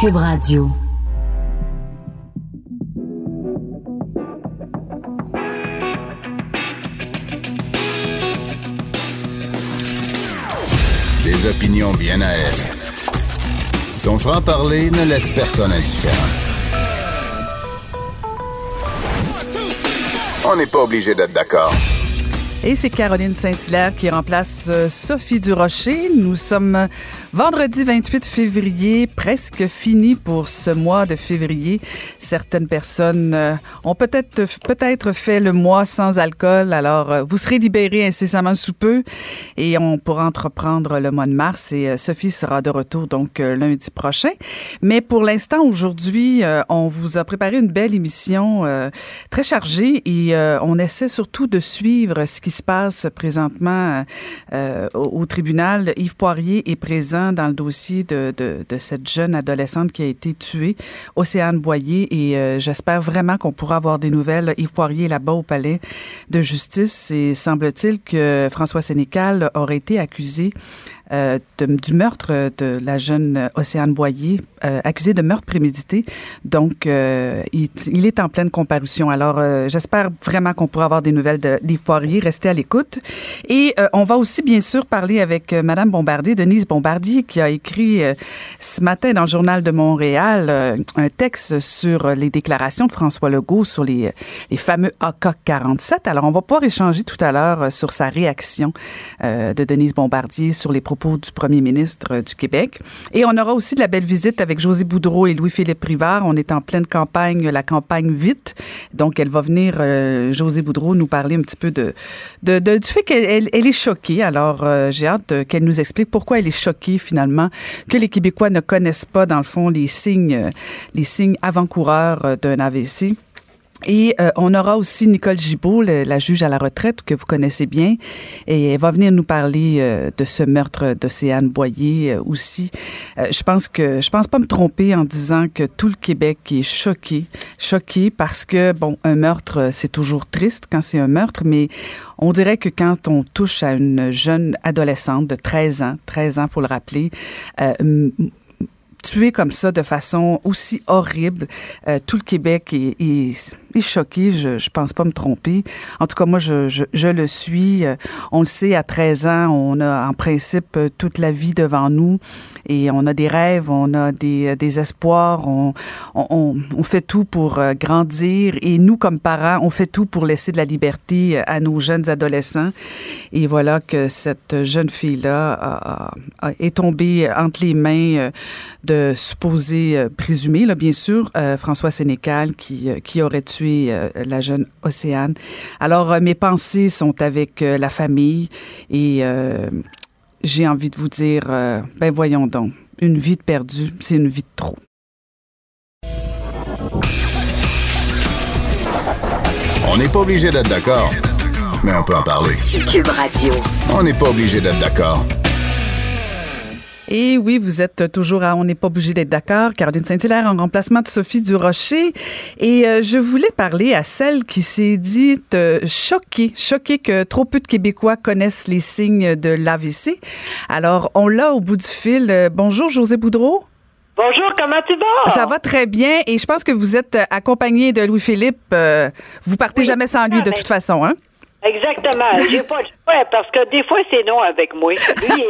Cube Radio. Des opinions bien à elle. Son franc-parler ne laisse personne indifférent. On n'est pas obligé d'être d'accord. Et c'est Caroline Saint-Hilaire qui remplace euh, Sophie Durocher. Nous sommes vendredi 28 février, presque fini pour ce mois de février. Certaines personnes euh, ont peut-être peut-être fait le mois sans alcool, alors euh, vous serez libérés incessamment sous peu et on pourra entreprendre le mois de mars et Sophie sera de retour donc lundi prochain. Mais pour l'instant, aujourd'hui, on vous a préparé une belle émission très chargée et on essaie surtout de suivre ce qui qui se passe présentement euh, au, tribunal. Yves Poirier est présent dans le dossier de, de, de cette jeune adolescente qui a été tuée, Océane Boyer, et euh, j'espère vraiment qu'on pourra avoir des nouvelles. Yves Poirier est là-bas au palais de justice et semble-t-il que François Sénécal aurait été accusé euh, du meurtre de la jeune Océane Boyer, euh, accusée de meurtre prémédité. Donc, euh, il, est en pleine comparution. Alors, j'espère vraiment qu'on pourra avoir des nouvelles d'Yves Poirier. Restez à l'écoute. Et on va aussi, bien sûr, parler avec Madame Bombardier, Denise Bombardier, qui a écrit ce matin dans le Journal de Montréal un texte sur les déclarations de François Legault sur les, les fameux AK-47. Alors, on va pouvoir échanger tout à l'heure sur sa réaction de Denise Bombardier sur les propos du premier ministre euh, du Québec. Et on aura aussi de la belle visite avec José Boudreau et Louis-Philippe Rivard. On est en pleine campagne, la campagne vite. Donc, elle va venir, euh, José Boudreau, nous parler un petit peu de, de, du fait qu'elle elle, est choquée. Alors, euh, j'ai hâte qu'elle nous explique pourquoi elle est choquée finalement que les Québécois ne connaissent pas, dans le fond, les signes, les signes avant-coureurs d'un AVC. Et euh, on aura aussi Nicole Gibault, la juge à la retraite que vous connaissez bien, et elle va venir nous parler euh, de ce meurtre d'Océane Boyer euh, aussi. je pense que je pense pas me tromper en disant que tout le Québec est choqué, choqué parce que bon, un meurtre c'est toujours triste quand c'est un meurtre, mais on dirait que quand on touche à une jeune adolescente de 13 ans, 13 ans faut le rappeler, tuer comme ça de façon aussi horrible. Euh, tout le Québec est, choqué, je, je pense pas me tromper. En tout cas, moi, je, le suis. Euh, on le sait, à 13 ans, on a en principe euh, toute la vie devant nous et on a des rêves, on a des, espoirs, on, on, on fait tout pour grandir et nous, comme parents, on fait tout pour laisser de la liberté à nos jeunes adolescents. Et voilà que cette jeune fille-là est tombée entre les mains de supposé euh, présumé, là, bien sûr, euh, François Sénécal qui, euh, qui aurait tué la jeune Océane. Alors, mes pensées sont avec la famille et j'ai envie de vous dire, ben voyons donc, une vie de perdue, c'est une vie de trop. On n'est pas obligé d'être d'accord, mais on peut en parler. Cube Radio. On n'est pas obligé d'être d'accord. Et oui, vous êtes toujours à On n'est pas obligé d'être d'accord. Caroline Saint-Hilaire en remplacement de Sophie Durocher. Et euh, je voulais parler à celle qui s'est dite euh, choquée, choquée que trop peu de Québécois connaissent les signes de l'AVC. Alors, on l'a au bout du fil. Euh, bonjour, José Boudreau. Bonjour, comment tu vas? Ça va très bien et je pense que vous êtes accompagné de Louis-Philippe. vous partez jamais sans lui de toute façon, hein? Exactement. J'ai pas le choix parce que des fois c'est non avec moi. Lui,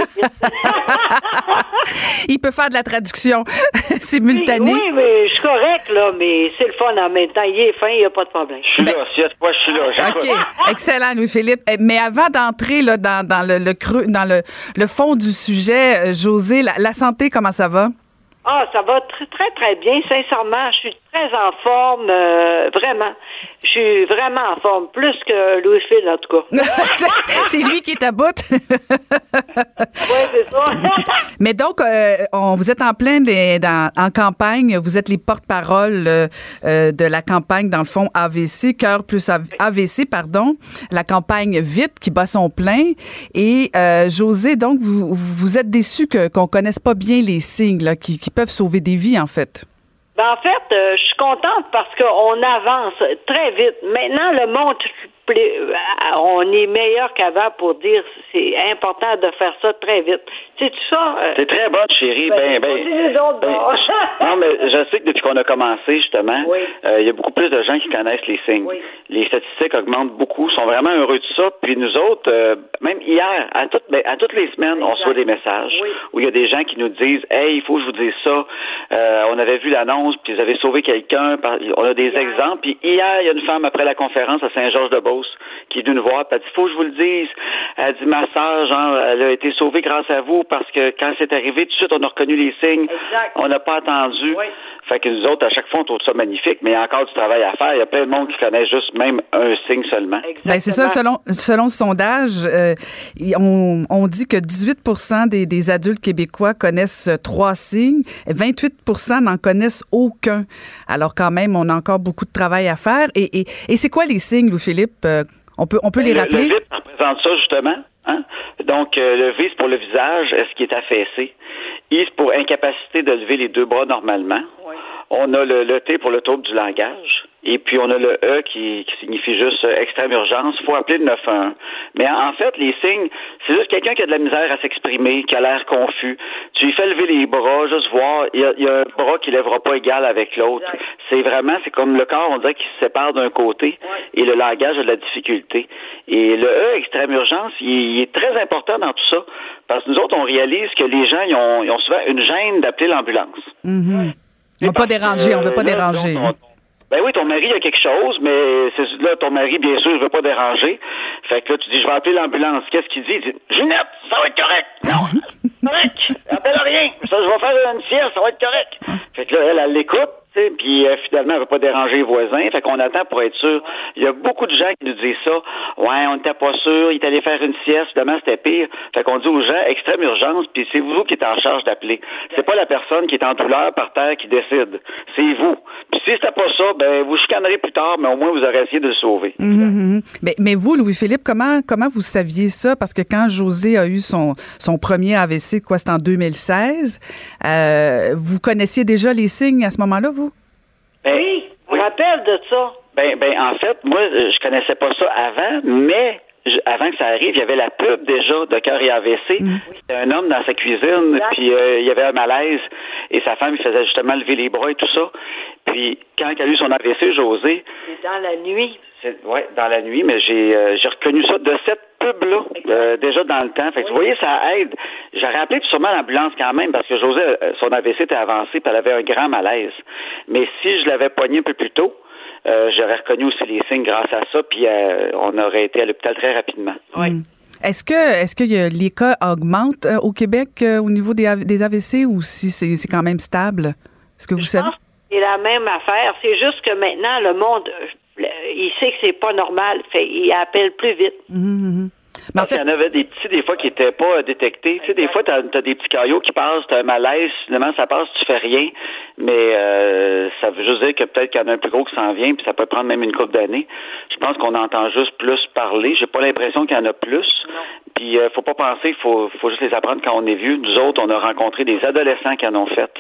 il peut faire de la traduction simultanée. Oui, mais je suis correct là, mais c'est le fun en même temps. Il est fin, il n'y a pas de problème. Je suis là, si je suis là. OK. Excellent, Louis-Philippe. Eh, mais avant d'entrer là, dans, dans le, le, creux, dans le, le fond du sujet, euh, José, la, la santé, comment ça va? Ah, ça va très, très, très bien. Sincèrement, je suis très en forme, euh, vraiment. Je suis vraiment en forme, plus que Louis Phil, en tout cas. c'est lui qui est à bout. oui, c'est ça. Mais donc, euh, on, vous êtes en plein dans, en campagne. Vous êtes les porte-parole euh, de la campagne, dans le fond, AVC, cœur plus AVC, pardon. La campagne Vite qui bat son plein. Et José, donc, vous, vous êtes déçu qu'on connaisse pas bien les signes là, qui, qui peuvent sauver des vies, en fait. Ben, en fait, euh, je suis contente parce qu'on avance très vite. Maintenant, le monde on est meilleur qu'avant pour dire c'est important de faire ça très vite. C'est tout ça. euh, C'est très bonne, chérie. Ben, ben, ben, bon. non, mais je sais que depuis qu'on a commencé, justement, Oui. euh, il y a beaucoup plus de gens qui connaissent les signes. Oui. Les statistiques augmentent beaucoup, sont vraiment heureux de ça. Puis nous autres, euh, même hier, à, toutes, ben, à toutes les semaines, on Exact. reçoit des messages Oui. où il y a des gens qui nous disent Hey, il faut que je vous dise ça. Euh, on avait vu l'annonce, puis vous avez sauvé quelqu'un. On a des exemples. Puis hier, il y a une femme après la conférence à Saint-Georges-de-Beauce qui est venue nous voir. Puis elle dit Faut que je vous le dise. Elle dit Ma sœur, genre, elle a été sauvée grâce à vous parce que quand c'est arrivé, tout de suite, on a reconnu les signes. Exact. On n'a pas attendu. Oui. Fait que nous autres, à chaque fois, on trouve ça magnifique, mais il y a encore du travail à faire. Il y a plein de monde qui connaît juste même un signe seulement. Ben, c'est ça, selon, selon le sondage, euh, on, on dit que 18 des, des adultes québécois connaissent euh, trois signes, et 28% n'en connaissent aucun. Alors quand même, on a encore beaucoup de travail à faire. Et, et, et c'est quoi les signes, Louis-Philippe? Euh, on peut, on peut les Le- rappeler? Le VIP représente ça, justement. Hein? Donc, euh, le V, c'est pour le visage, est-ce qui est affaissé? I, c'est pour incapacité de lever les deux bras normalement? Oui. On a le, le T pour le trouble du langage. Et puis, on a le E qui, qui signifie juste euh, extrême urgence. Il faut appeler le 911. Mais en fait, les signes, c'est juste quelqu'un qui a de la misère à s'exprimer, qui a l'air confus. Tu lui fais lever les bras, juste voir. Il y a, il y a un bras qui lèvera pas égal avec l'autre. C'est vraiment, c'est comme le corps, on dirait qu'il se sépare d'un côté et le langage a de la difficulté. Et le E, extrême urgence, il, il est très important dans tout ça. Parce que nous autres, on réalise que les gens, ils ont, ils ont souvent une gêne d'appeler l'ambulance. Mhm. On veut pas déranger, on veut pas là, déranger. Ben oui, ton mari a quelque chose, mais c'est là, ton mari, bien sûr, il veut pas déranger. Fait que là, tu dis, je vais appeler l'ambulance. Qu'est-ce qu'il dit? Il dit, Ginette, ça va être correct. Non, correct. Appelle rien. Ça, je vais faire une sieste, ça va être correct. Fait que là, elle, elle l'écoute, puis euh, finalement, elle veut pas déranger les voisins. Fait qu'on attend pour être sûr. Il y a beaucoup de gens qui nous disent ça. Ouais, on n'était pas sûr, il est allé faire une sieste, finalement, c'était pire. Fait qu'on dit aux gens, extrême urgence, puis c'est vous qui êtes en charge d'appeler. C'est pas la personne qui est en douleur par terre qui décide. C'est vous. Puis si c'était pas ça, ben, vous chicanerez plus tard, mais au moins, vous aurez essayé de le sauver. Mhm, mhm. mais, mais vous, Louis-Philippe, comment, comment vous saviez ça? Parce que quand José a eu son, son premier AVC, quoi, c'était en 2016, euh, vous connaissiez déjà les signes à ce moment-là, vous? Ben, Oui, je me rappelle de ça. Ben, ben, en fait, moi, euh, je connaissais pas ça avant, mais avant que ça arrive, il y avait la pub déjà de cœur et AVC. C'était un homme dans sa cuisine, puis euh, il y avait un malaise, et sa femme, il faisait justement lever les bras et tout ça. Puis quand il a eu son AVC, José, C'est dans la nuit. Ouais, dans la nuit, mais j'ai euh, j'ai reconnu ça de cette pub-là, euh, déjà dans le temps. Fait que vous voyez, ça aide. J'aurais appelé sûrement l'ambulance quand même, parce que José, euh, son AVC était avancé, puis elle avait un grand malaise. Mais si je l'avais poigné un peu plus tôt, euh, j'aurais reconnu aussi les signes grâce à ça, puis euh, on aurait été à l'hôpital très rapidement. Mm. Est-ce que, est-ce que les cas augmentent euh, au Québec euh, au niveau des, AVC ou si c'est, c'est quand même stable? Est-ce que vous Je savez? c'est la même affaire. C'est juste que maintenant, le monde, il sait que c'est pas normal. Fait, il appelle plus vite. Mhm, mhm. Mais en fait, y en avait des petits, des fois, qui n'étaient pas euh, détectés. Tu sais, des fois, tu as, des petits caillots qui passent, tu as un malaise, finalement, ça passe, tu fais rien. Mais euh, ça veut juste dire que peut-être qu'il y en a un plus gros qui s'en vient, puis ça peut prendre même une couple d'années. Je pense qu'on entend juste plus parler. J'ai pas l'impression qu'il y en a plus. Puis, euh, faut pas penser, faut, faut juste les apprendre quand on est vieux. Nous autres, on a rencontré des adolescents qui en ont fait.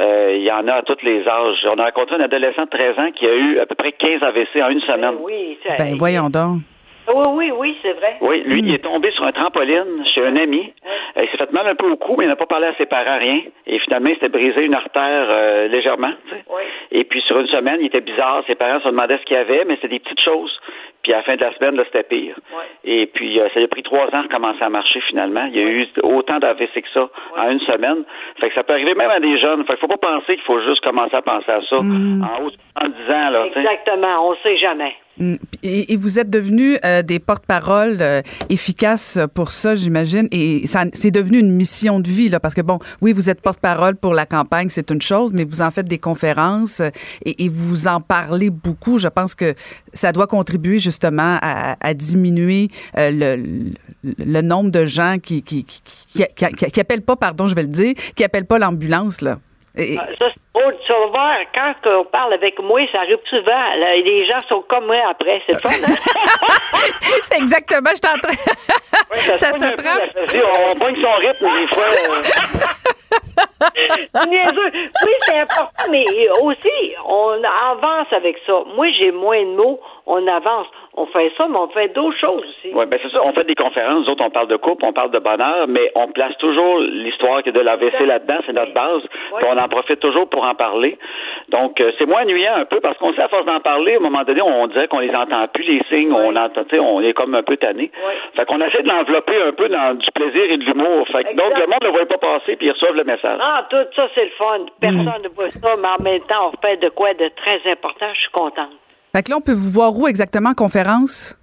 Euh, Il y en a à tous les âges. On a rencontré un adolescent de 13 ans qui a eu à peu près 15 AVC en une semaine. Oui, ça- ben voyons donc. Oui, oui, oui, c'est vrai. Oui, lui, il est tombé sur un trampoline chez un ami. Euh, il s'est fait mal un peu au cou, mais il n'a pas parlé à ses parents, rien. Et finalement, il s'était brisé une artère euh, légèrement. tu sais. Oui. Et puis, sur une semaine, il était bizarre. Ses parents se demandaient ce qu'il y avait, mais c'était des petites choses. Puis, à la fin de la semaine, là, c'était pire. Ouais. Et puis, euh, ça lui a pris trois ans de recommencer à marcher, finalement. Il y a eu autant d'AVC que ça en une semaine. Fait que ça peut arriver même à des jeunes. Fait qu'il faut pas penser qu'il faut juste commencer à penser à ça en haut de 70 ans, là, tu sais. Exactement, on sait jamais. Mm. Et, vous êtes devenus euh, des porte-paroles euh, efficaces pour ça, j'imagine. Et ça, c'est devenu une mission de vie, là, parce que bon, oui, vous êtes porte-parole pour la campagne, c'est une chose, mais vous en faites des conférences euh, et, et vous en parlez beaucoup. Je pense que ça doit contribuer justement à, à diminuer euh, le, le, nombre de gens qui qui, qui, qui, qui, appellent pas, pardon, je vais le dire, qui appellent pas l'ambulance, là. Et- Ah, drôle. Tu vas voir, quand on parle avec moi, ça arrive souvent. Là, les gens sont comme moi après. C'est fun, hein? c'est exactement, je suis en train. ça pogne se la saisie. On, on pogne son rythme des fois. niaiseux. Oui, c'est important mais aussi, on avance avec ça. Moi, j'ai moins de mots, on avance on fait ça, mais on fait d'autres choses aussi. Oui, ben c'est ça. On fait des conférences, nous autres, on parle de couple, on parle de bonheur, mais on place toujours l'histoire de l'AVC là-dedans, c'est notre base. on en profite toujours pour en parler. Donc, euh, c'est moins ennuyant un peu parce qu'on sait à force d'en parler, à un moment donné, on dirait qu'on les entend plus, les signes, on entend, on est comme un peu tanné. Fait qu'on essaie de l'envelopper un peu dans du plaisir et de l'humour. Fait que, donc, le monde ne le voit pas passer puis ils reçoivent le message. Ah, tout ça, c'est le fun. Personne ne voit ça, mais en même temps, on fait de quoi de très important. Je suis contente. Fait que là, on peut vous voir où exactement en conférence?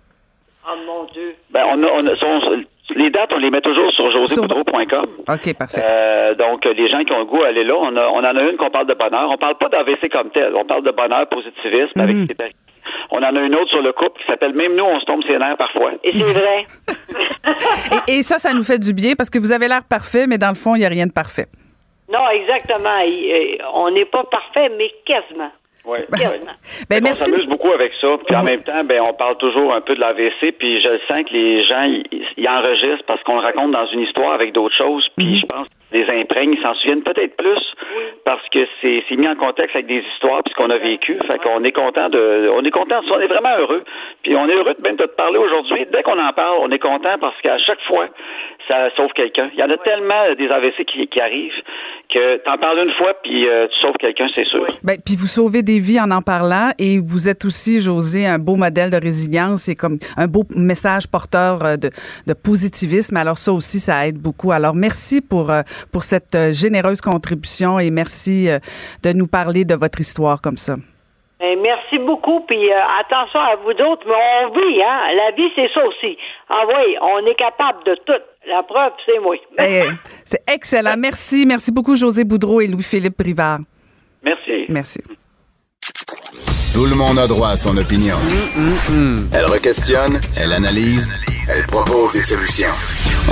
Oh mon Dieu. Ben, on a, on a les dates, on les met toujours sur joséboudreau.com. OK, parfait. Euh, donc, les gens qui ont le goût, allez là. On, a, on en a une qu'on parle de bonheur. On parle pas d'AVC comme tel. On parle de bonheur, positivisme avec mhm. On en a une autre sur le couple qui s'appelle Même nous, on se tombe ses nerfs parfois. Et c'est vrai. et, ça, ça nous fait du bien parce que vous avez l'air parfait, mais dans le fond, il n'y a rien de parfait. Non, exactement. On n'est pas parfait, mais quasiment. Oui. Ben, on s'amuse beaucoup avec ça. Puis en même temps, ben, on parle toujours un peu de l'AVC. Puis je sens que les gens, ils enregistrent parce qu'on le raconte dans une histoire avec d'autres choses. Puis mhm. je pense les imprègnent, ils s'en souviennent peut-être plus parce que c'est mis en contexte avec des histoires puis ce qu'on a vécu. Fait qu'on est content de on est content on est vraiment heureux. Puis on est heureux de même de te parler aujourd'hui. Dès qu'on en parle, on est content parce qu'à chaque fois, ça sauve quelqu'un. Il y en a tellement des AVC qui, qui arrivent que t'en parles une fois puis euh, tu sauves quelqu'un, c'est sûr. Ben, puis vous sauvez des vies en en parlant et vous êtes aussi, José, un beau modèle de résilience et comme un beau message porteur euh, de, de positivisme. Alors ça aussi, ça aide beaucoup. Alors merci pour euh, pour cette euh, généreuse contribution et merci de nous parler de votre histoire comme ça. Ben, merci beaucoup, puis euh, attention à vous d'autres, mais on vit, hein? La vie, c'est ça aussi. Ah oui, on est capable de tout. La preuve, c'est moi. Eh, c'est excellent. Merci. Merci beaucoup, José Boudreau et Louis-Philippe Privard. Merci. Merci. Tout le monde a droit à son opinion. Elle requestionne, elle analyse, elle propose des solutions.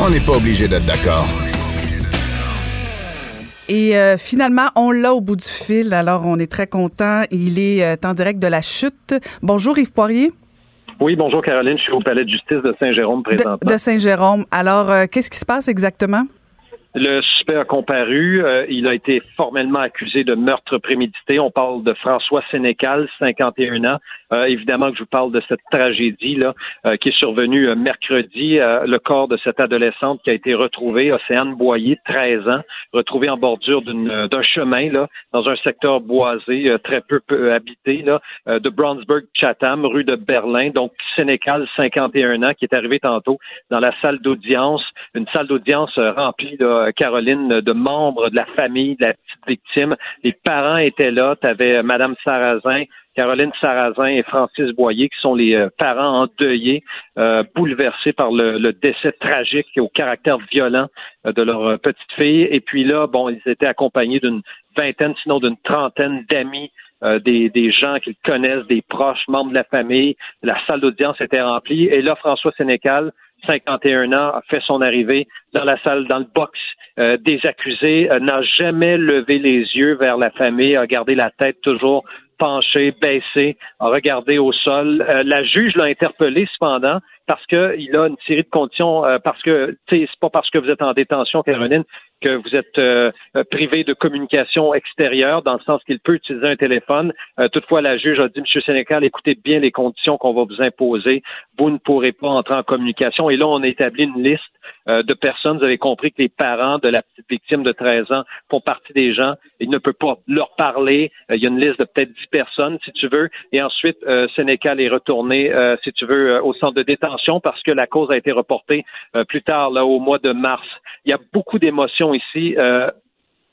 On n'est pas obligé d'être d'accord. Et euh, finalement, on l'a au bout du fil. Alors, on est très content. Il est euh, en direct de la chute. Bonjour Yves Poirier. Oui, bonjour Caroline. Je suis au palais de justice de Saint-Jérôme présentement. De, Saint-Jérôme. Alors, euh, qu'est-ce qui se passe exactement? Le suspect a comparu. il a été formellement accusé de meurtre prémédité. On parle de François Sénécal, 51 ans, euh, évidemment que je vous parle de cette tragédie là euh, qui est survenue euh, mercredi. le corps de cette adolescente qui a été retrouvé, Océane Boyer, 13 ans, retrouvée en bordure d'un chemin là dans un secteur boisé très peu, habité là de Brownsburg Chatham, rue de Berlin. Donc Sénécal, 51 ans, qui est arrivé tantôt dans la salle d'audience, une salle d'audience remplie de Caroline de membres de la famille de la petite victime. Les parents étaient là. Tu avais Madame Sarrazin, Caroline Sarrazin et Francis Boyer, qui sont les euh, parents endeuillés, euh, bouleversés par le, décès tragique et au caractère violent euh, de leur petite fille. Et puis là, bon, ils étaient accompagnés d'une vingtaine, sinon d'une trentaine d'amis des, des, gens qu'ils connaissent, des proches, membres de la famille. La salle d'audience était remplie. Et là, François Sénécal, 51 ans, a fait son arrivée dans la salle, dans le box des accusés, n'a jamais levé les yeux vers la famille, a gardé la tête toujours penché, baissé, a regardé au sol. Euh, la juge l'a interpellé cependant parce qu'il a une série de conditions, euh, parce que c'est pas parce que vous êtes en détention, Caroline, que vous êtes euh, privé de communication extérieure, dans le sens qu'il peut utiliser un téléphone. Euh, toutefois, la juge a dit, Monsieur Sénécal, écoutez bien les conditions qu'on va vous imposer. Vous ne pourrez pas entrer en communication. Et là, on a établi une liste euh, de personnes. Vous avez compris que les parents de la petite victime de 13 ans font partie des gens. Il ne peut pas leur parler. il y a une liste de peut-être 10 personnes, si tu veux. Et ensuite, Sénécal est retourné, si tu veux, au centre de détention parce que la cause a été reportée plus tard, là, au mois de mars. Il y a beaucoup d'émotions ici. Euh,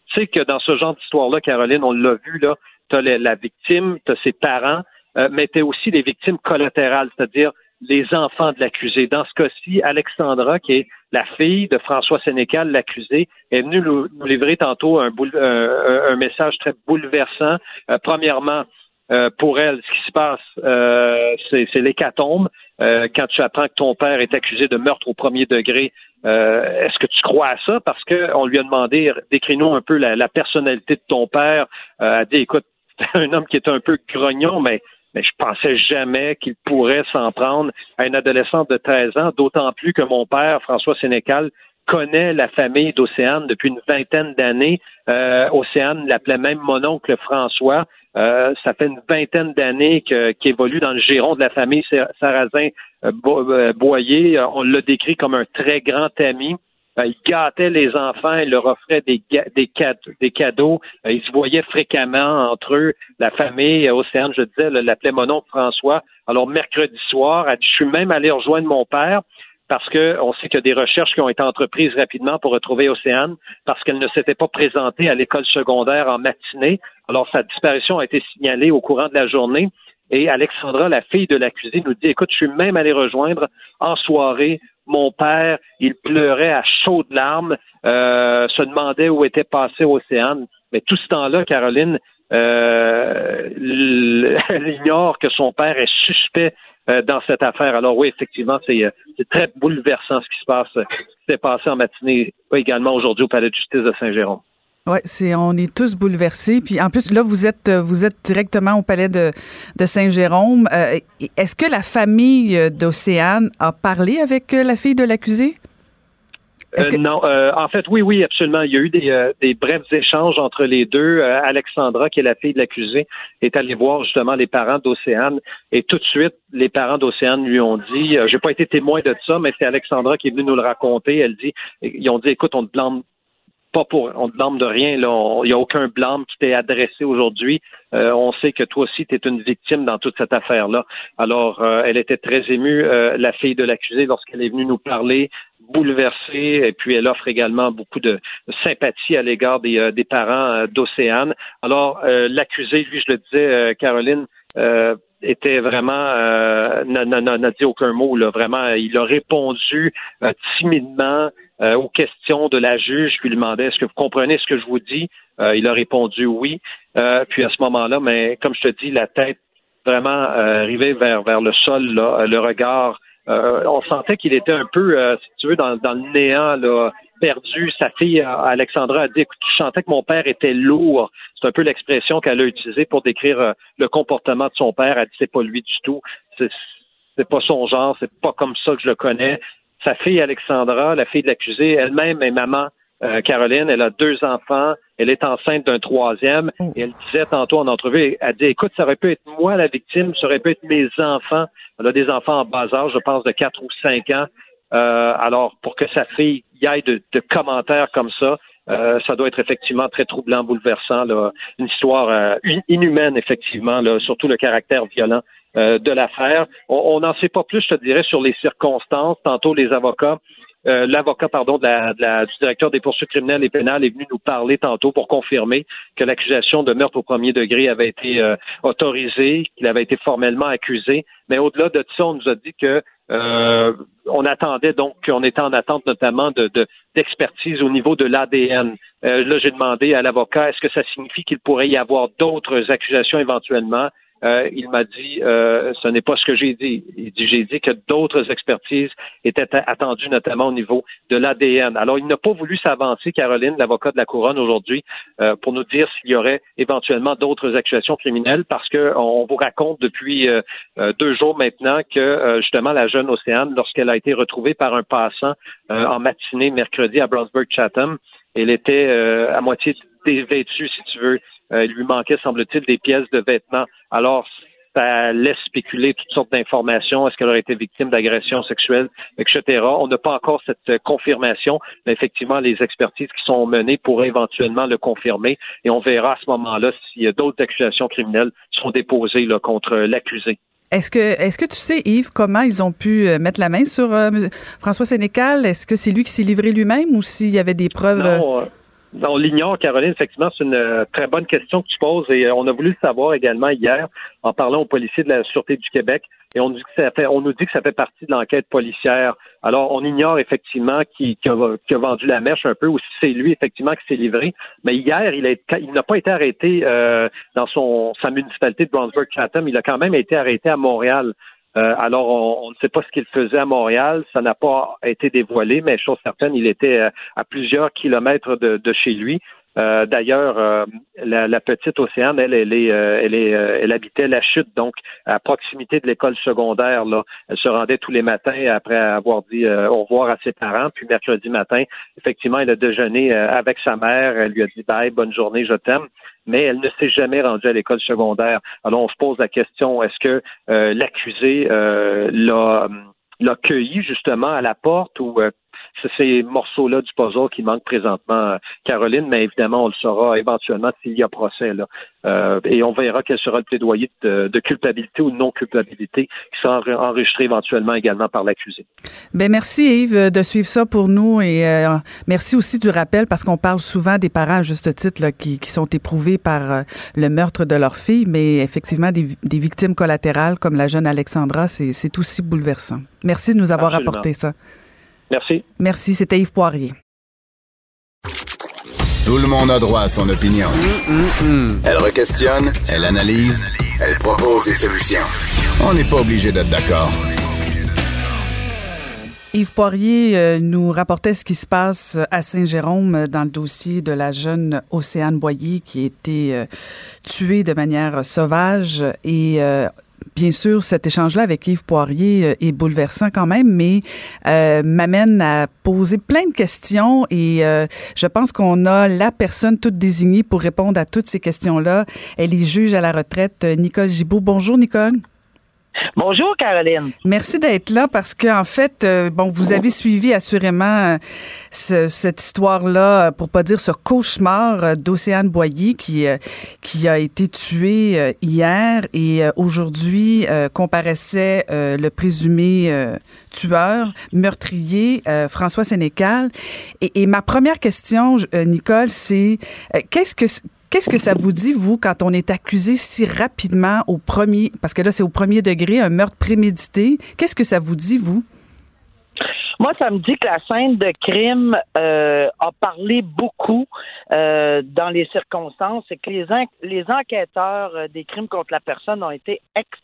tu sais que dans ce genre d'histoire-là, Caroline, on l'a vu, là, tu as la, victime, tu as ses parents, euh, mais tu aussi les victimes collatérales, c'est-à-dire les enfants de l'accusé. Dans ce cas-ci, Alexandra, qui est la fille de François Sénécal, l'accusé, est venue nous, livrer tantôt un, un, message très bouleversant. Euh, premièrement, euh, pour elle, ce qui se passe, euh, c'est l'hécatombe. Euh, quand tu apprends que ton père est accusé de meurtre au premier degré, est-ce que tu crois à ça? Parce qu'on lui a demandé, décris-nous un peu la, personnalité de ton père. elle a dit, écoute, un homme qui est un peu grognon, mais, mais je pensais jamais qu'il pourrait s'en prendre à une adolescente de 13 ans, d'autant plus que mon père, François Sénécal, connaît la famille d'Océane depuis une vingtaine d'années. Euh, Océane l'appelait même mon oncle François. Euh, ça fait une vingtaine d'années qu'il évolue dans le giron de la famille Sarrazin euh, Boyer. On l'a décrit comme un très grand ami. Il gâtait les enfants, il leur offrait des, des, cadeaux, cadeaux. ils se voyaient fréquemment entre eux. La famille Océane, je disais, l'appelait mon oncle François. Alors, mercredi soir, je suis même allé rejoindre mon père parce qu'on sait qu'il y a des recherches qui ont été entreprises rapidement pour retrouver Océane, parce qu'elle ne s'était pas présentée à l'école secondaire en matinée. Alors, sa disparition a été signalée au courant de la journée. Et Alexandra, la fille de l'accusé, nous dit, écoute, je suis même allé rejoindre en soirée mon père. Il pleurait à chaudes larmes, euh, se demandait où était passé Océane. Mais tout ce temps-là, Caroline, euh, elle ignore que son père est suspect euh, dans cette affaire. Alors oui, effectivement, euh, c'est très bouleversant ce qui se passe, euh, ce qui s'est passé en matinée, également aujourd'hui au Palais de justice de Saint-Jérôme. Oui, c'est on est tous bouleversés. Puis en plus, là, vous êtes vous êtes directement au palais de, de Saint-Jérôme. Est-ce que la famille d'Océane a parlé avec la fille de l'accusé? Euh, non, euh, en fait, oui, oui, absolument. Il y a eu des, euh, des brefs échanges entre les deux. Alexandra, qui est la fille de l'accusé, est allée voir justement les parents d'Océane. Et tout de suite, les parents d'Océane lui ont dit, j'ai pas été témoin de ça, mais c'est Alexandra qui est venue nous le raconter. Elle dit, ils ont dit, écoute, on te blâme pas pour, on te blâme de rien. Là, il n'y a aucun blâme qui t'est adressé aujourd'hui. on sait que toi aussi, tu es une victime dans toute cette affaire-là. Alors, elle était très émue, la fille de l'accusé, lorsqu'elle est venue nous parler bouleversée et puis elle offre également beaucoup de sympathie à l'égard des, euh, des parents euh, d'Océane. Alors, euh, l'accusé, lui, je le disais, Caroline, était vraiment n'a dit aucun mot là vraiment il a répondu timidement aux questions de la juge qui lui demandait est-ce que vous comprenez ce que je vous dis? Il a répondu oui puis à ce moment-là mais comme je te dis la tête vraiment arrivée vers vers le sol là, le regard euh, on sentait qu'il était un peu, euh, si tu veux, dans, le néant, là, perdu. Sa fille, euh, Alexandra, a dit écoute, je sentais que mon père était lourd. C'est un peu l'expression qu'elle a utilisée pour décrire le comportement de son père. Elle dit c'est pas lui du tout. C'est, c'est pas son genre, c'est pas comme ça que je le connais. Sa fille, Alexandra, la fille de l'accusé, elle-même est maman. Caroline, elle a deux enfants, elle est enceinte d'un troisième, oh. et elle disait tantôt en entrevue, elle dit, écoute, ça aurait pu être moi la victime, ça aurait pu être mes enfants. Elle a des enfants en bas âge, je pense, de 4 ou 5 ans. Euh, alors, pour que sa fille y aille de, commentaires comme ça, euh, ça doit être effectivement très troublant, bouleversant, là. une histoire euh, inhumaine, effectivement, là, surtout le caractère violent de l'affaire. On n'en sait pas plus, je te dirais, sur les circonstances. Tantôt, les avocats euh, l'avocat, pardon, de la, du directeur des poursuites criminelles et pénales est venu nous parler tantôt pour confirmer que l'accusation de meurtre au premier degré avait été euh, autorisée, qu'il avait été formellement accusé. Mais au-delà de ça, on nous a dit que euh, on attendait donc qu'on était en attente notamment de, d'expertise au niveau de l'ADN. là, j'ai demandé à l'avocat est-ce que ça signifie qu'il pourrait y avoir d'autres accusations éventuellement? Euh, il m'a dit euh, ce n'est pas ce que j'ai dit. Il dit j'ai dit que d'autres expertises étaient attendues, notamment au niveau de l'ADN. Alors, il n'a pas voulu s'avancer, Caroline, l'avocat de la couronne aujourd'hui, euh, pour nous dire s'il y aurait éventuellement d'autres accusations criminelles, parce qu'on vous raconte depuis deux jours maintenant que justement la jeune Océane, lorsqu'elle a été retrouvée par un passant en matinée mercredi à Brownsburg Chatham, elle était à moitié dévêtue, si tu veux. Euh, il lui manquait, semble-t-il, des pièces de vêtements. Alors, ça laisse spéculer toutes sortes d'informations. Est-ce qu'elle aurait été victime d'agression sexuelle, etc. On n'a pas encore cette euh, confirmation, mais effectivement, les expertises qui sont menées pourraient éventuellement le confirmer et on verra à ce moment-là si d'autres accusations criminelles sont déposées là, contre l'accusé. Est-ce que, est-ce que tu sais, Yves, comment ils ont pu euh, mettre la main sur François Sénécal? Est-ce que c'est lui qui s'est livré lui-même ou s'il y avait des preuves? Non, on l'ignore, Caroline. Effectivement, c'est une euh, très bonne question que tu poses et euh, on a voulu le savoir également hier en parlant aux policiers de la Sûreté du Québec et on nous dit que ça fait, on nous dit que ça fait partie de l'enquête policière. Alors, on ignore effectivement qui, a, vendu la mèche un peu ou si c'est lui effectivement qui s'est livré. Mais hier, il, il n'a pas été arrêté euh, dans son sa municipalité de Brownsburg-Chatham. Il a quand même été arrêté à Montréal. Euh, alors, on, ne sait pas ce qu'il faisait à Montréal. Ça n'a pas été dévoilé, mais chose certaine, il était euh, à, plusieurs kilomètres de, chez lui. Euh, d'ailleurs, euh, la, petite Océane, elle, elle est, elle est, elle habitait la chute, donc à proximité de l'école secondaire. Là, elle se rendait tous les matins après avoir dit au revoir à ses parents. Puis mercredi matin, effectivement, elle a déjeuné avec sa mère. Elle lui a dit bye, bonne journée, je t'aime mais elle ne s'est jamais rendue à l'école secondaire. Alors, on se pose la question, est-ce que l'accusé l'a l'a cueilli justement à la porte ou euh, ces morceaux-là du puzzle qui manquent présentement, euh, Caroline, mais évidemment, on le saura éventuellement s'il y a procès. Là. Euh, et on verra quel sera le plaidoyer de, culpabilité ou non culpabilité qui sera enregistré éventuellement également par l'accusé. Ben merci Yves de suivre ça pour nous et merci aussi du rappel parce qu'on parle souvent des parents à juste titre là, qui, qui, sont éprouvés par le meurtre de leur fille, mais effectivement des, des victimes collatérales comme la jeune Alexandra, c'est aussi bouleversant. Merci de nous avoir apporté ça. Merci. Merci, c'était Yves Poirier. Tout le monde a droit à son opinion. Elle requestionne, elle analyse, elle propose des solutions. On n'est pas obligé d'être d'accord. Yves Poirier euh, nous rapportait ce qui se passe à Saint-Jérôme euh, dans le dossier de la jeune Océane Boyer qui a été euh, tuée de manière sauvage et bien sûr, cet échange-là avec Yves Poirier euh, est bouleversant quand même, mais euh, m'amène à poser plein de questions et euh, je pense qu'on a la personne toute désignée pour répondre à toutes ces questions-là. Elle est juge à la retraite, Nicole Gibault. Bonjour, Nicole. Bonjour Caroline. Merci d'être là parce que en fait, euh, bon, vous avez suivi assurément euh, cette histoire-là, pour pas dire ce cauchemar euh, d'Océane Boyer qui qui a été tué hier et aujourd'hui comparaissait le présumé tueur, meurtrier, François Sénécal. Et, et, ma première question, Nicole, c'est qu'est-ce que Qu'est-ce que ça vous dit, vous, quand on est accusé si rapidement au premier, parce que là, c'est au premier degré, un meurtre prémédité? Qu'est-ce que ça vous dit, vous? Moi, ça me dit que la scène de crime euh, a parlé beaucoup euh, dans les circonstances et que les, enquêteurs euh, des crimes contre la personne ont été extrêmement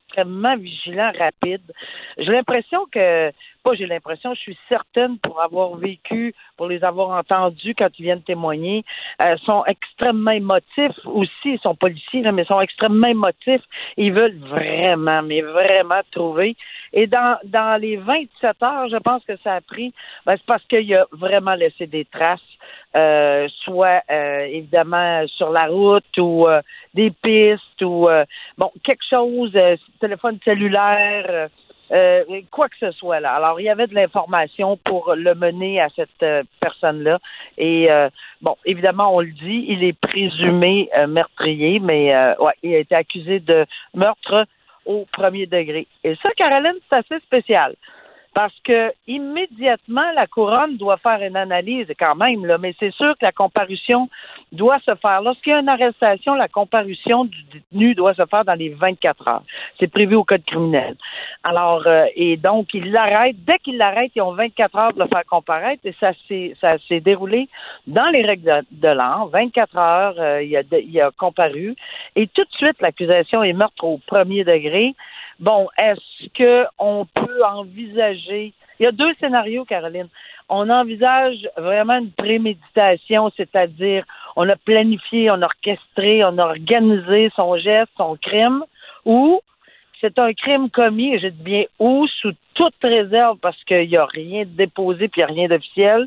vigilants, rapides. J'ai l'impression que pas j'ai l'impression, je suis certaine pour avoir vécu, pour les avoir entendus quand ils viennent témoigner, euh, sont extrêmement émotifs aussi, ils sont policiers, mais sont extrêmement émotifs. Ils veulent vraiment, mais vraiment trouver. Et dans, dans les 27 heures, je pense que ça a pris, ben, c'est parce qu'il a vraiment laissé des traces. Euh, soit euh, évidemment sur la route ou euh, des pistes ou bon quelque chose, téléphone cellulaire, euh, quoi que ce soit là. Alors, il y avait de l'information pour le mener à cette euh, personne-là. Et euh, bon, évidemment, on le dit, il est présumé meurtrier, mais ouais, il a été accusé de meurtre au premier degré. Et ça, Caroline, c'est assez spécial parce que immédiatement la couronne doit faire une analyse quand même là, mais c'est sûr que la comparution doit se faire lorsqu'il y a une arrestation, la comparution du détenu doit se faire dans les 24 heures. C'est prévu au code criminel. Alors euh, et donc il l'arrête dès qu'il l'arrête, ils ont 24 heures de le faire comparaître et ça s'est ça s'est déroulé dans les règles de, l'an, 24 heures, euh, il, a, il a comparu et tout de suite l'accusation est meurtre au premier degré. Bon, est-ce qu'on peut envisager. Il y a deux scénarios, Caroline. On envisage vraiment une préméditation, c'est-à-dire on a planifié, on a orchestré, on a organisé son geste, son crime, ou c'est un crime commis, et je dis bien ou, sous toute réserve, parce qu'il n'y a rien de déposé puis il n'y a rien d'officiel.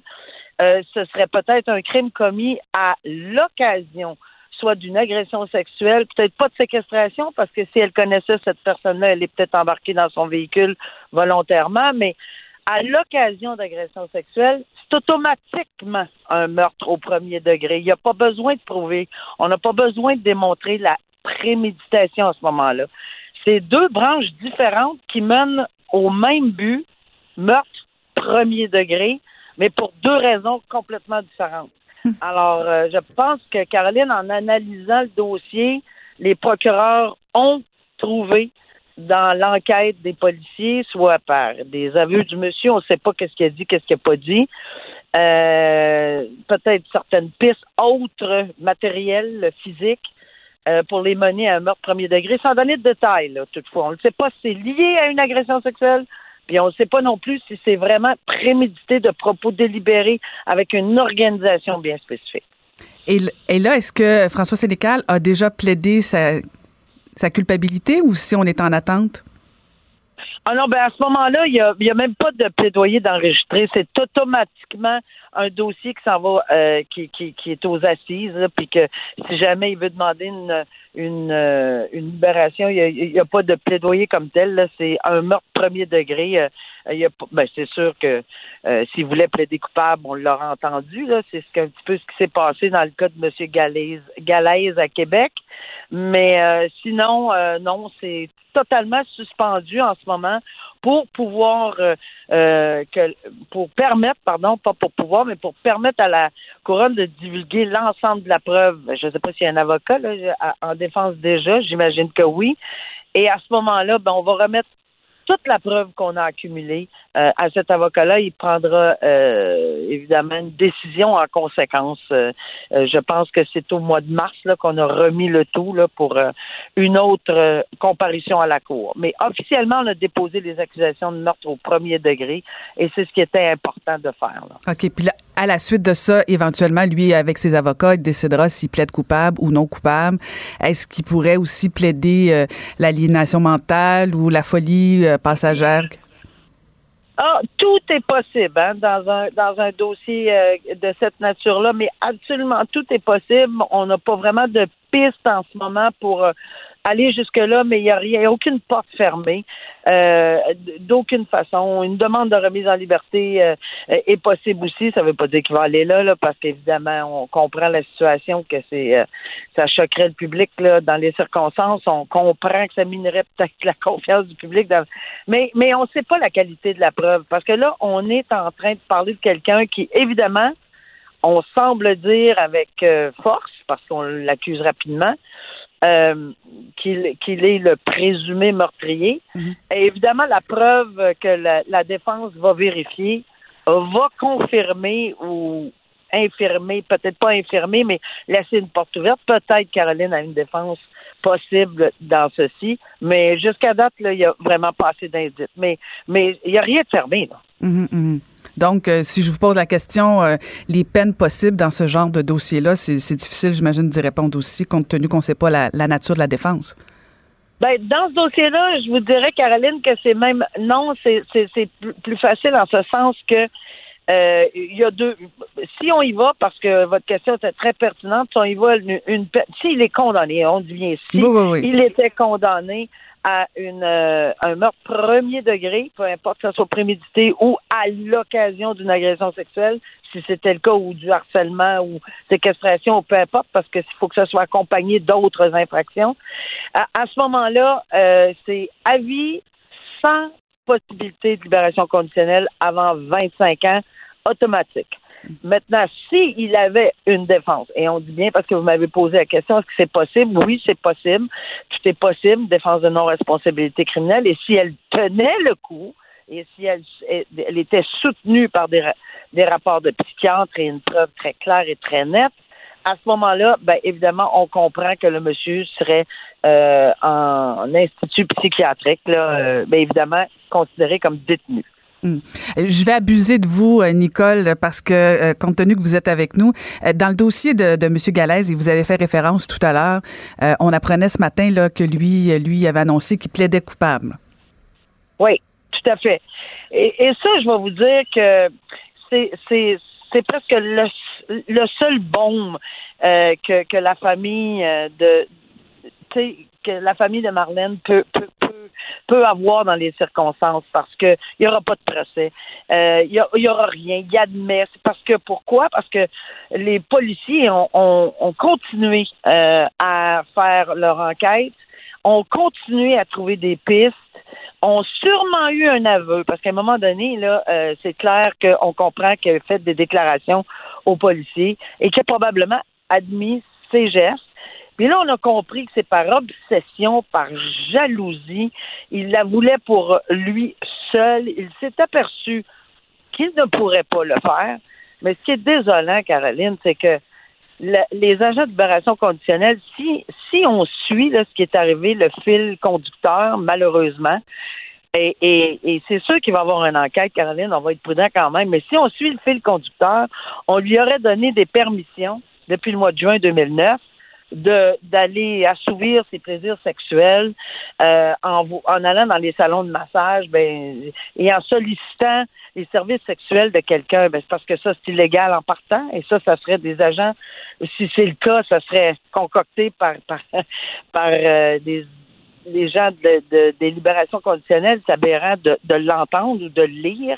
Euh, ce serait peut-être un crime commis à l'occasion soit d'une agression sexuelle, peut-être pas de séquestration, parce que si elle connaissait cette personne-là, elle est peut-être embarquée dans son véhicule volontairement, mais à l'occasion d'agression sexuelle, c'est automatiquement un meurtre au premier degré. Il n'y a pas besoin de prouver. On n'a pas besoin de démontrer la préméditation à ce moment-là. C'est deux branches différentes qui mènent au même but, meurtre premier degré, mais pour deux raisons complètement différentes. Alors, euh, je pense que Caroline, en analysant le dossier, les procureurs ont trouvé dans l'enquête des policiers, soit par des aveux du monsieur, on ne sait pas qu'est-ce qu'il a dit, qu'est-ce qu'il n'a pas dit, euh, peut-être certaines pistes autres matérielles, physiques, euh, pour les mener à un meurtre premier degré, sans donner de détails, toutefois. On ne sait pas si c'est lié à une agression sexuelle, puis on ne sait pas non plus si c'est vraiment prémédité de propos délibérés avec une organisation bien spécifique. Et, là, est-ce que François Sénécal a déjà plaidé sa culpabilité ou si on est en attente? Ah non, ben à ce moment-là, il n'y a, y a même pas de plaidoyer d'enregistrer. C'est automatiquement un dossier qui s'en va, euh, qui, qui, qui, est aux assises, puis que si jamais il veut demander une, une, euh, une libération, il n'y a, a, pas de plaidoyer comme tel. C'est un meurtre premier degré. Euh, ben, c'est sûr que euh, s'il voulait plaider coupable, on l'aura entendu. Là, c'est ce un petit peu ce qui s'est passé dans le cas de M. Galaise, à Québec. Mais euh, sinon, euh, non, c'est totalement suspendu en ce moment pour pouvoir euh, que pour permettre, pardon, pas pour pouvoir, mais pour permettre à la couronne de divulguer l'ensemble de la preuve. Je ne sais pas s'il y a un avocat là, en défense déjà, j'imagine que oui. Et à ce moment-là, ben, on va remettre toute la preuve qu'on a accumulée euh, à cet avocat-là, il prendra euh, évidemment une décision en conséquence. Euh, je pense que c'est au mois de mars là, qu'on a remis le tout là, pour une autre comparution à la Cour. Mais officiellement, on a déposé les accusations de meurtre au premier degré et c'est ce qui était important de faire. Là. OK. Puis là, à la suite de ça, éventuellement, lui, avec ses avocats, il décidera s'il plaide coupable ou non coupable. Est-ce qu'il pourrait aussi plaider l'aliénation mentale ou la folie passagère? Ah, tout est possible hein, dans un dans un dossier euh, de cette nature-là, mais absolument tout est possible. On n'a pas vraiment de piste en ce moment pour euh, aller jusque-là, mais il n'y a rien, aucune porte fermée, euh, d'aucune façon. Une demande de remise en liberté euh, est possible aussi. Ça ne veut pas dire qu'il va aller là, là parce qu'évidemment, on comprend la situation, que c'est euh, ça choquerait le public là, dans les circonstances. On comprend que ça minerait peut-être la confiance du public. Mais, mais on ne sait pas la qualité de la preuve, parce que là, on est en train de parler de quelqu'un qui, évidemment, on semble dire avec force, parce qu'on l'accuse rapidement, euh, qu'il est le présumé meurtrier. Mhm. Et évidemment, la preuve que la, défense va vérifier va confirmer ou infirmer, peut-être pas infirmer, mais laisser une porte ouverte. Peut-être Caroline a une défense possible dans ceci, mais jusqu'à date, il n'y a vraiment pas assez d'indices. Mais mais il n'y a rien de fermé. Là. Mhm, mhm. Donc, euh, si je vous pose la question, euh, les peines possibles dans ce genre de dossier-là, c'est difficile, j'imagine, d'y répondre aussi, compte tenu qu'on ne sait pas la, nature de la défense. Ben, dans ce dossier-là, je vous dirais, Caroline, que c'est même non, c'est plus facile en ce sens que euh, il y a deux. Si on y va, parce que votre question était très pertinente, si on y va, une, une s'il est condamné, on dit bien si, il était condamné à une, euh, un meurtre premier degré, peu importe que ce soit prémédité ou à l'occasion d'une agression sexuelle, si c'était le cas, ou du harcèlement ou séquestration, peu importe, parce qu'il faut que ce soit accompagné d'autres infractions. À, ce moment-là, euh, c'est avis sans possibilité de libération conditionnelle avant 25 ans automatique. Maintenant, s'il avait une défense, et on dit bien parce que vous m'avez posé la question, est-ce que c'est possible? Oui, c'est possible. Tout est possible, défense de non-responsabilité criminelle. Et si elle tenait le coup, et si elle, était soutenue par des, des rapports de psychiatre et une preuve très claire et très nette, à ce moment-là, ben évidemment, on comprend que le monsieur serait euh, en, institut psychiatrique, là, euh, ben, évidemment, considéré comme détenu. Hmm. Je vais abuser de vous, euh, Nicole, parce que, euh, compte tenu que vous êtes avec nous, euh, dans le dossier de, de M. Galaise, et vous avez fait référence tout à l'heure, on apprenait ce matin là, que lui, lui avait annoncé qu'il plaidait coupable. Oui, tout à fait. Et, ça, je vais vous dire que c'est presque le, le seul baume que, que la famille de que la famille de Marlène peut, peut, peut, avoir dans les circonstances parce que il y aura pas de procès, euh, il y, aura rien, il admet. Parce que pourquoi? Parce que les policiers ont, ont, continué euh, à faire leur enquête, ont continué à trouver des pistes ont sûrement eu un aveu, parce qu'à un moment donné, là, euh, c'est clair qu'on comprend qu'il a fait des déclarations aux policiers et qu'il a probablement admis ses gestes. Puis là, on a compris que c'est par obsession, par jalousie. Il la voulait pour lui seul. Il s'est aperçu qu'il ne pourrait pas le faire. Mais ce qui est désolant, Caroline, c'est que les agents de libération conditionnelle, si, si on suit ce qui est arrivé, le fil conducteur, malheureusement, et, et, c'est sûr qu'il va y avoir une enquête, Caroline, on va être prudent quand même, mais si on suit le fil conducteur, on lui aurait donné des permissions depuis le mois de juin 2009 de d'aller assouvir ses plaisirs sexuels euh, en, en allant dans les salons de massage ben, et en sollicitant les services sexuels de quelqu'un, ben, c'est parce que ça, c'est illégal en partant, et ça, ça serait des agents, si c'est le cas, ça serait concocté par par, par euh, des gens de, de, des libérations conditionnelles, c'est aberrant de, de l'entendre ou de le lire.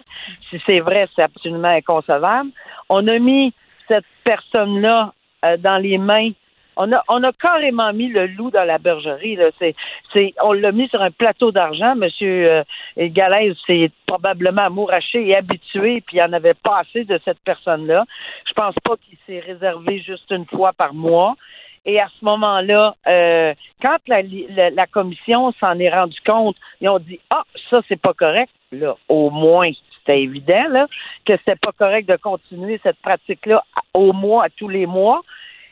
Si c'est vrai, c'est absolument inconcevable. On a mis cette personne-là euh, dans les mains on a, on a carrément mis le loup dans la bergerie. Là. C'est, c'est, on l'a mis sur un plateau d'argent. Monsieur euh, Galaise s'est probablement amouraché et habitué, puis il en avait pas assez de cette personne-là. Je pense pas qu'il s'est réservé juste une fois par mois. Et à ce moment-là, euh, quand la, la, commission s'en est rendu compte, ils ont dit Ah, ça, c'est pas correct. Là, au moins, c'était évident là, que c'était pas correct de continuer cette pratique-là au mois, à tous les mois.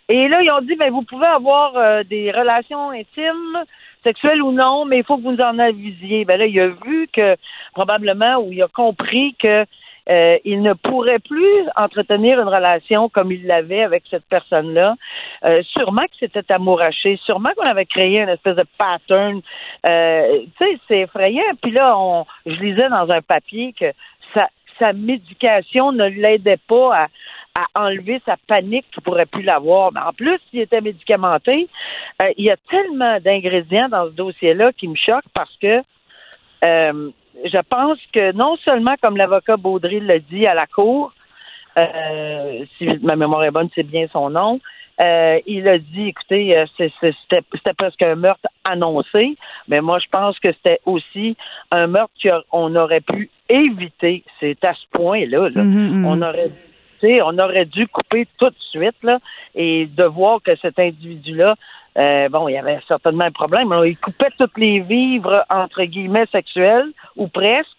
Et là, ils ont dit, ben, vous pouvez avoir euh, des relations intimes, sexuelles ou non, mais il faut que vous en avisiez. Ben là, il a vu que, probablement, ou il a compris que euh, il ne pourrait plus entretenir une relation comme il l'avait avec cette personne-là. Euh, sûrement que c'était amouraché, sûrement qu'on avait créé une espèce de pattern. Euh, tu sais, c'est effrayant. Puis là, on, je lisais dans un papier que sa, sa médication ne l'aidait pas à, à enlever sa panique qu'il pourrait plus l'avoir. Mais en plus, s'il était médicamenté, euh, il y a tellement d'ingrédients dans ce dossier-là qui me choquent parce que euh, je pense que non seulement, comme l'avocat Baudry l'a dit à la cour, euh, si ma mémoire est bonne, c'est bien son nom, il a dit, écoutez, c'était presque un meurtre annoncé, mais moi je pense que c'était aussi un meurtre qu'on aurait pu éviter. C'est à ce point-là. Là. Mm-hmm, mm-hmm. On aurait on aurait dû couper tout de suite là, et de voir que cet individu-là, euh, bon, il y avait certainement un problème. il coupait toutes les vivres entre guillemets sexuels ou presque.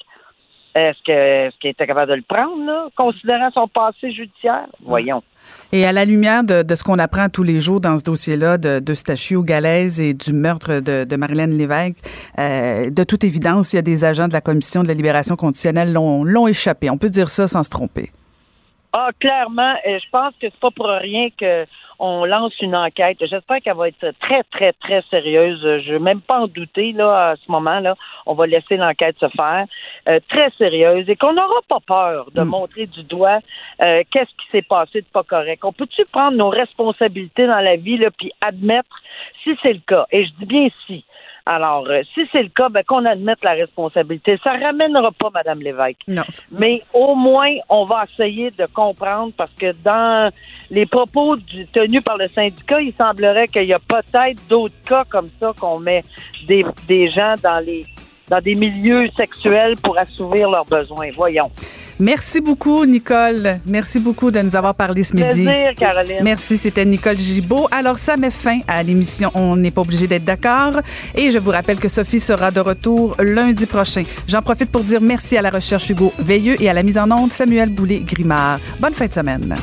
Est-ce qu'il était capable de le prendre, là, considérant son passé judiciaire? Voyons. Et à la lumière de, ce qu'on apprend tous les jours dans ce dossier-là de, de Stachio Galaise et du meurtre de, de Lévesque, euh, de toute évidence, il y a des agents de la Commission de la libération conditionnelle l'ont échappé. On peut dire ça sans se tromper. Ah, clairement, et je pense que c'est pas pour rien qu'on lance une enquête. J'espère qu'elle va être très, très, très sérieuse. Je ne veux même pas en douter là à ce moment-là. On va laisser l'enquête se faire euh, très sérieuse et qu'on n'aura pas peur de hmm. montrer du doigt euh, qu'est-ce qui s'est passé de pas correct. On peut-tu prendre nos responsabilités dans la vie là, puis admettre si c'est le cas? Et je dis bien si alors, euh, si c'est le cas, ben, qu'on admette la responsabilité. Ça ramènera pas Mme Lévesque. Non. Mais au moins, on va essayer de comprendre parce que dans les propos du, tenus par le syndicat, il semblerait qu'il y a peut-être d'autres cas comme ça qu'on met des, des gens dans les dans des milieux sexuels pour assouvir leurs besoins. Voyons. Merci beaucoup, Nicole. Merci beaucoup de nous avoir parlé ce midi. Plaisir, Caroline. Merci, c'était Nicole Gibault. Alors, ça met fin à l'émission. On n'est pas obligé d'être d'accord. Et je vous rappelle que Sophie sera de retour lundi prochain. J'en profite pour dire merci à la recherche Hugo Veilleux et à la mise en onde Samuel Boulay-Grimard. Bonne fin de semaine.